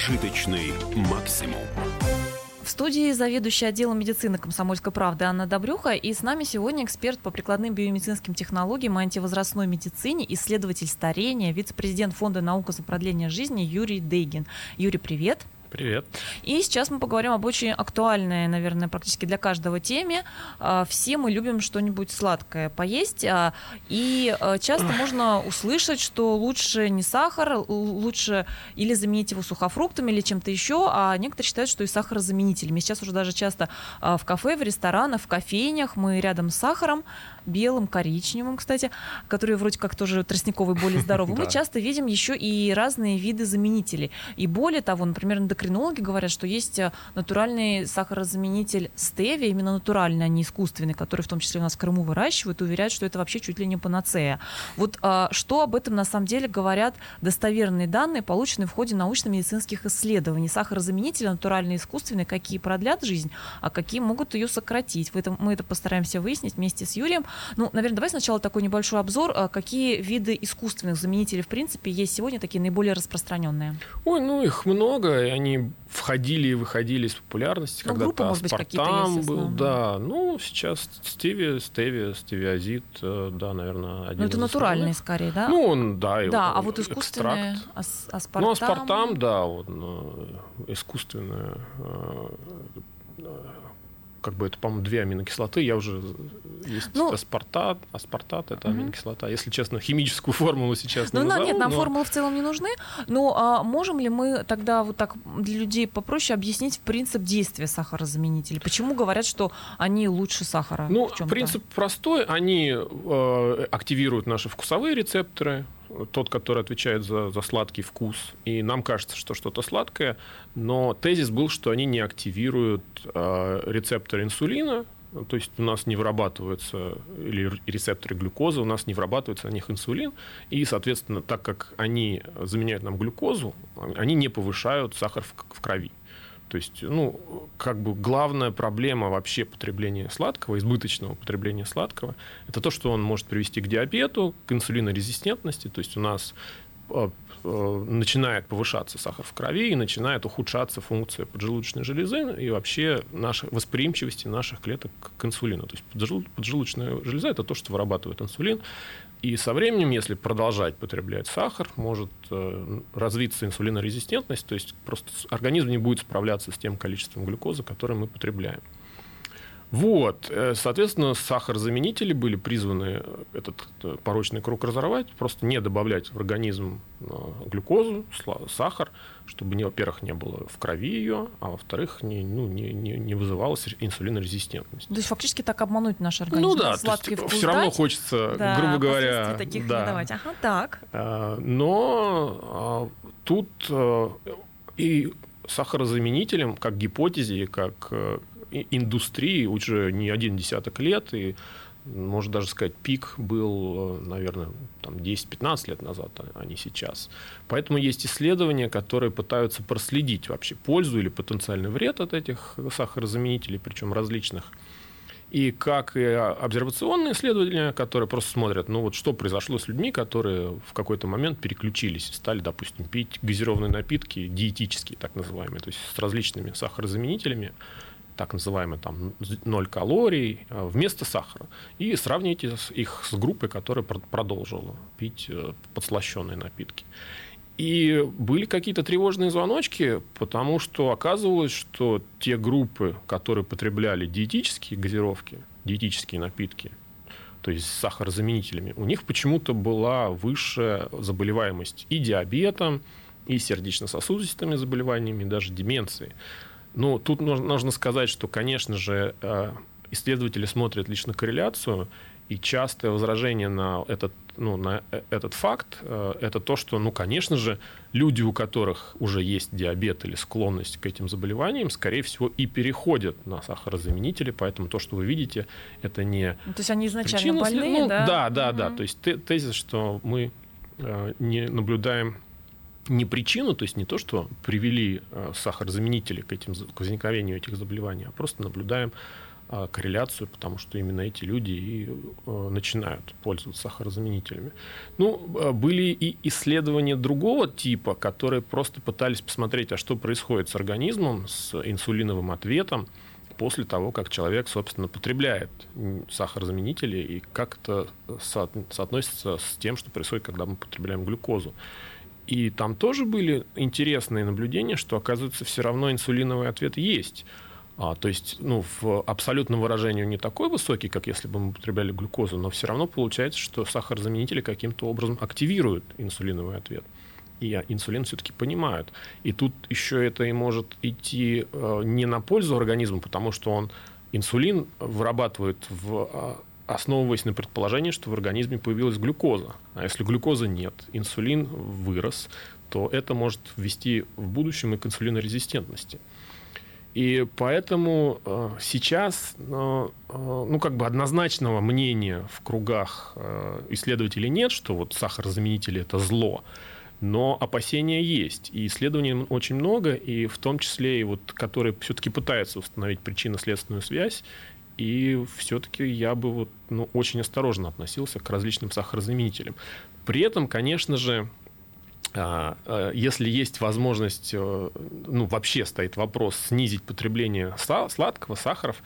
Прожиточный максимум. В студии заведующая отделом медицины комсомольской правды Анна Добрюха. И с нами сегодня эксперт по прикладным биомедицинским технологиям и антивозрастной медицине, исследователь старения, вице-президент Фонда наука за продление жизни Юрий Дейгин. Юрий, привет. Привет. И сейчас мы поговорим об очень актуальной, наверное, практически для каждого теме. А, все мы любим что-нибудь сладкое поесть, а, и а, часто можно услышать, что лучше не сахар, лучше или заменить его сухофруктами или чем-то еще, а некоторые считают, что и сахарозаменителями. Сейчас уже даже часто в кафе, в ресторанах, в кофейнях мы рядом с сахаром, белым, коричневым, кстати, которые вроде как тоже тростниковый более здоровый, мы часто видим еще и разные виды заменителей. И более того, например, эндокринологи говорят, что есть э, натуральный сахарозаменитель стевия, именно натуральный, а не искусственный, который в том числе у нас в Крыму выращивают, и уверяют, что это вообще чуть ли не панацея. Вот а, что об этом на самом деле говорят достоверные данные, полученные в ходе научно-медицинских исследований. Сахарозаменители натуральные, искусственные, какие продлят жизнь, а какие могут ее сократить. В этом, мы это постараемся выяснить вместе с Юрием. Ну, наверное, давай сначала такой небольшой обзор. А какие виды искусственных заменителей, в принципе, есть сегодня такие наиболее распространенные? Ой, ну их много, они входили и выходили из популярности. Ну, Когда-то Аспартам был, да. Ну, сейчас стеви, стеви, стевиазид, э, да, наверное, один Ну, это натуральный скорее, да? Ну, он, да. Да, а вот искусственный аспартам? Ну, аспартам, да, вот, искусственное как бы это, по-моему, две аминокислоты. Я уже есть ну, аспартат, аспартат это угу. аминокислота. Если честно, химическую формулу сейчас ну, не назову, Нет, нам но... формулы в целом не нужны. Но а можем ли мы тогда вот так для людей попроще объяснить принцип действия сахарозаменителей? Почему говорят, что они лучше сахара? Ну, принцип простой. Они э, активируют наши вкусовые рецепторы, тот, который отвечает за, за сладкий вкус. И нам кажется, что что-то сладкое, но тезис был, что они не активируют э, рецепторы инсулина, то есть у нас не вырабатываются, или рецепторы глюкозы, у нас не вырабатывается на них инсулин, и, соответственно, так как они заменяют нам глюкозу, они не повышают сахар в, в крови. То есть, ну, как бы главная проблема вообще потребления сладкого, избыточного потребления сладкого, это то, что он может привести к диабету, к инсулинорезистентности. То есть у нас начинает повышаться сахар в крови и начинает ухудшаться функция поджелудочной железы и вообще нашей восприимчивости наших клеток к инсулину. То есть поджелудочная железа – это то, что вырабатывает инсулин. И со временем, если продолжать потреблять сахар, может э, развиться инсулинорезистентность, то есть просто организм не будет справляться с тем количеством глюкозы, которое мы потребляем. Вот, э, соответственно, сахарозаменители были призваны этот э, порочный круг разорвать, просто не добавлять в организм э, глюкозу, сахар, чтобы, не, во-первых, не было в крови ее, а во-вторых, не, ну, не, не, не вызывалась инсулинорезистентность. То есть фактически так обмануть наш организм? Ну да, Сладкий то есть, все равно хочется, да, грубо говоря... таких да. не давать. Ага, так. Но тут и сахарозаменителем, как гипотезе, как индустрии уже не один десяток лет, и можно даже сказать, пик был, наверное, там 10-15 лет назад, а не сейчас. Поэтому есть исследования, которые пытаются проследить вообще пользу или потенциальный вред от этих сахарозаменителей, причем различных. И как и обсервационные исследования, которые просто смотрят, ну вот что произошло с людьми, которые в какой-то момент переключились и стали, допустим, пить газированные напитки, диетические так называемые, то есть с различными сахарозаменителями, так называемый там 0 калорий, э, вместо сахара. И сравните их с группой, которая продолжила пить э, подслащенные напитки. И были какие-то тревожные звоночки, потому что оказывалось, что те группы, которые потребляли диетические газировки, диетические напитки, то есть с сахарозаменителями, у них почему-то была высшая заболеваемость и диабетом, и сердечно-сосудистыми заболеваниями, и даже деменцией. Ну, тут нужно сказать, что, конечно же, э, исследователи смотрят лишь на корреляцию, и частое возражение на этот, ну, на э, этот факт э, – это то, что, ну, конечно же, люди, у которых уже есть диабет или склонность к этим заболеваниям, скорее всего, и переходят на сахарозаменители, поэтому то, что вы видите, это не ну, То есть они изначально причина, больные, ну, да? Да, да, угу. да. То есть тезис, что мы не наблюдаем не причину, то есть не то, что привели э, сахарозаменители к, этим, к возникновению этих заболеваний, а просто наблюдаем а, корреляцию, потому что именно эти люди и э, начинают пользоваться сахарозаменителями. Ну, а, были и исследования другого типа, которые просто пытались посмотреть, а что происходит с организмом, с инсулиновым ответом после того, как человек, собственно, потребляет сахарозаменители и как это соотносится с тем, что происходит, когда мы потребляем глюкозу. И там тоже были интересные наблюдения, что, оказывается, все равно инсулиновый ответ есть. А, то есть, ну, в абсолютном выражении не такой высокий, как если бы мы употребляли глюкозу, но все равно получается, что сахарозаменители каким-то образом активируют инсулиновый ответ. И инсулин все-таки понимают. И тут еще это и может идти э, не на пользу организму, потому что он инсулин вырабатывает в а, основываясь на предположении, что в организме появилась глюкоза. А если глюкозы нет, инсулин вырос, то это может ввести в будущем и к инсулинорезистентности. И поэтому э, сейчас, э, э, ну, как бы однозначного мнения в кругах исследователей нет, что вот сахарозаменители – это зло. Но опасения есть. И исследований очень много, и в том числе и вот, которые все-таки пытаются установить причинно-следственную связь. И все-таки я бы вот, ну, очень осторожно относился к различным сахарозаменителям. При этом, конечно же, а, а, если есть возможность, э, ну, вообще стоит вопрос снизить потребление сладкого, сахаров,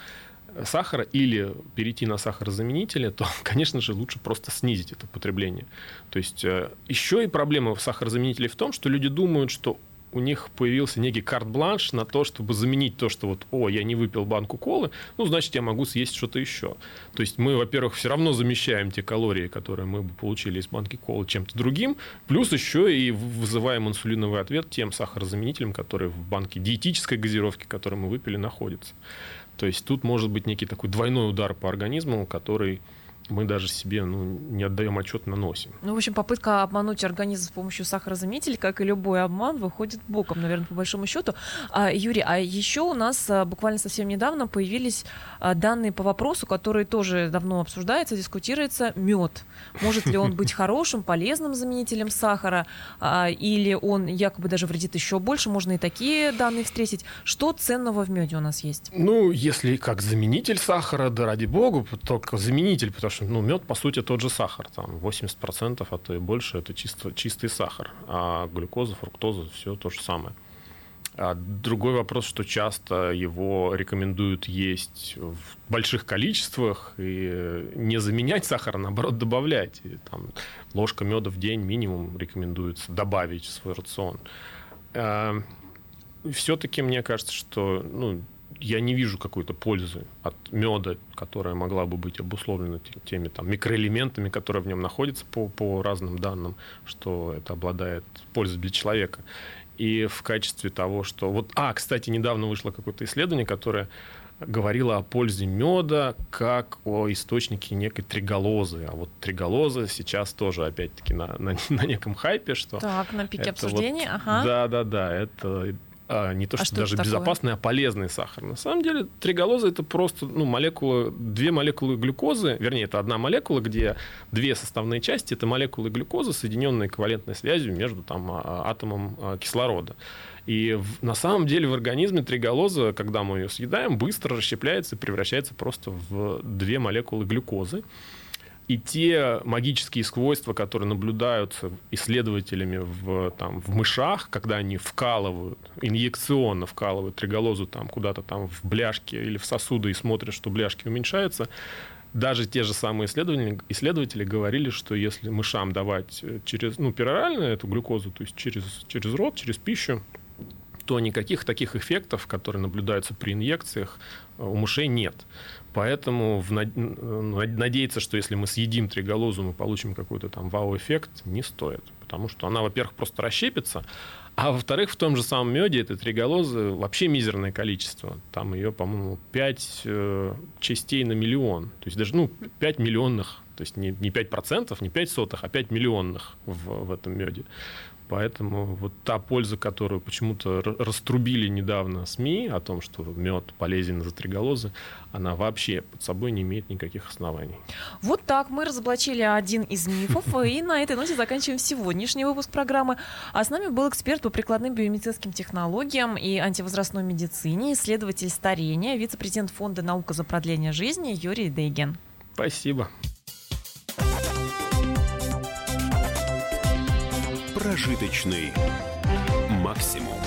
сахара или перейти на сахарозаменители, то, конечно же, лучше просто снизить это потребление. То есть э, еще и проблема в сахарозаменителей в том, что люди думают, что у них появился некий карт-бланш на то, чтобы заменить то, что вот, о, я не выпил банку колы, ну, значит, я могу съесть что-то еще. То есть мы, во-первых, все равно замещаем те калории, которые мы бы получили из банки колы чем-то другим, плюс еще и вызываем инсулиновый ответ тем сахарозаменителям, которые в банке диетической газировки, которые мы выпили, находятся. То есть тут может быть некий такой двойной удар по организму, который мы даже себе ну, не отдаем отчет, наносим. Ну, в общем, попытка обмануть организм с помощью сахарозаменителей, как и любой обман, выходит боком, наверное, по большому счету. А, Юрий, а еще у нас а, буквально совсем недавно появились а, данные по вопросу, который тоже давно обсуждается, дискутируется, мед. Может ли он быть хорошим, полезным заменителем сахара, а, или он якобы даже вредит еще больше, можно и такие данные встретить. Что ценного в меде у нас есть? Ну, если как заменитель сахара, да ради богу, только заменитель, потому что ну, мед, по сути, тот же сахар. Там 80%, а то и больше, это чисто, чистый сахар. А глюкоза, фруктоза, все то же самое. А другой вопрос, что часто его рекомендуют есть в больших количествах и не заменять сахар, а наоборот добавлять. И, там, ложка меда в день минимум рекомендуется добавить в свой рацион. А, все-таки мне кажется, что ну, я не вижу какой-то пользы от меда, которая могла бы быть обусловлена теми там, микроэлементами, которые в нем находятся по, по разным данным, что это обладает пользой для человека. И в качестве того, что... Вот, а, кстати, недавно вышло какое-то исследование, которое говорило о пользе меда как о источнике некой триголозы. А вот триголоза сейчас тоже, опять-таки, на, на, на неком хайпе, что... Так, на пике обсуждения, вот, ага. Да-да-да, это а, не то, что, а что даже безопасный, а полезный сахар. На самом деле триголоза это просто ну, молекулы, две молекулы глюкозы, вернее, это одна молекула, где две составные части, это молекулы глюкозы, соединенные ковалентной связью между там, а, атомом а, кислорода. И в, на самом деле в организме триголоза, когда мы ее съедаем, быстро расщепляется и превращается просто в две молекулы глюкозы. И те магические свойства, которые наблюдаются исследователями в, там, в мышах, когда они вкалывают, инъекционно вкалывают триголозу там, куда-то там в бляшки или в сосуды и смотрят, что бляшки уменьшаются, даже те же самые исследователи, исследователи говорили, что если мышам давать через, ну, перорально эту глюкозу, то есть через, через рот, через пищу, то никаких таких эффектов, которые наблюдаются при инъекциях, у мышей нет. Поэтому в, надеяться, что если мы съедим триголозу, мы получим какой-то там вау-эффект, не стоит. Потому что она, во-первых, просто расщепится, а во-вторых, в том же самом меде этой триголозы вообще мизерное количество. Там ее, по-моему, 5 э, частей на миллион. То есть даже, ну, 5 миллионных, то есть не, не 5%, не 5 сотых, а 5 миллионных в, в этом меде. Поэтому вот та польза, которую почему-то раструбили недавно СМИ о том, что мед полезен за триголозы, она вообще под собой не имеет никаких оснований. Вот так мы разоблачили один из мифов, и на этой ноте заканчиваем сегодняшний выпуск программы. А с нами был эксперт по прикладным биомедицинским технологиям и антивозрастной медицине, исследователь старения, вице-президент Фонда «Наука за продление жизни» Юрий Дейген. Спасибо. Прожиточный максимум.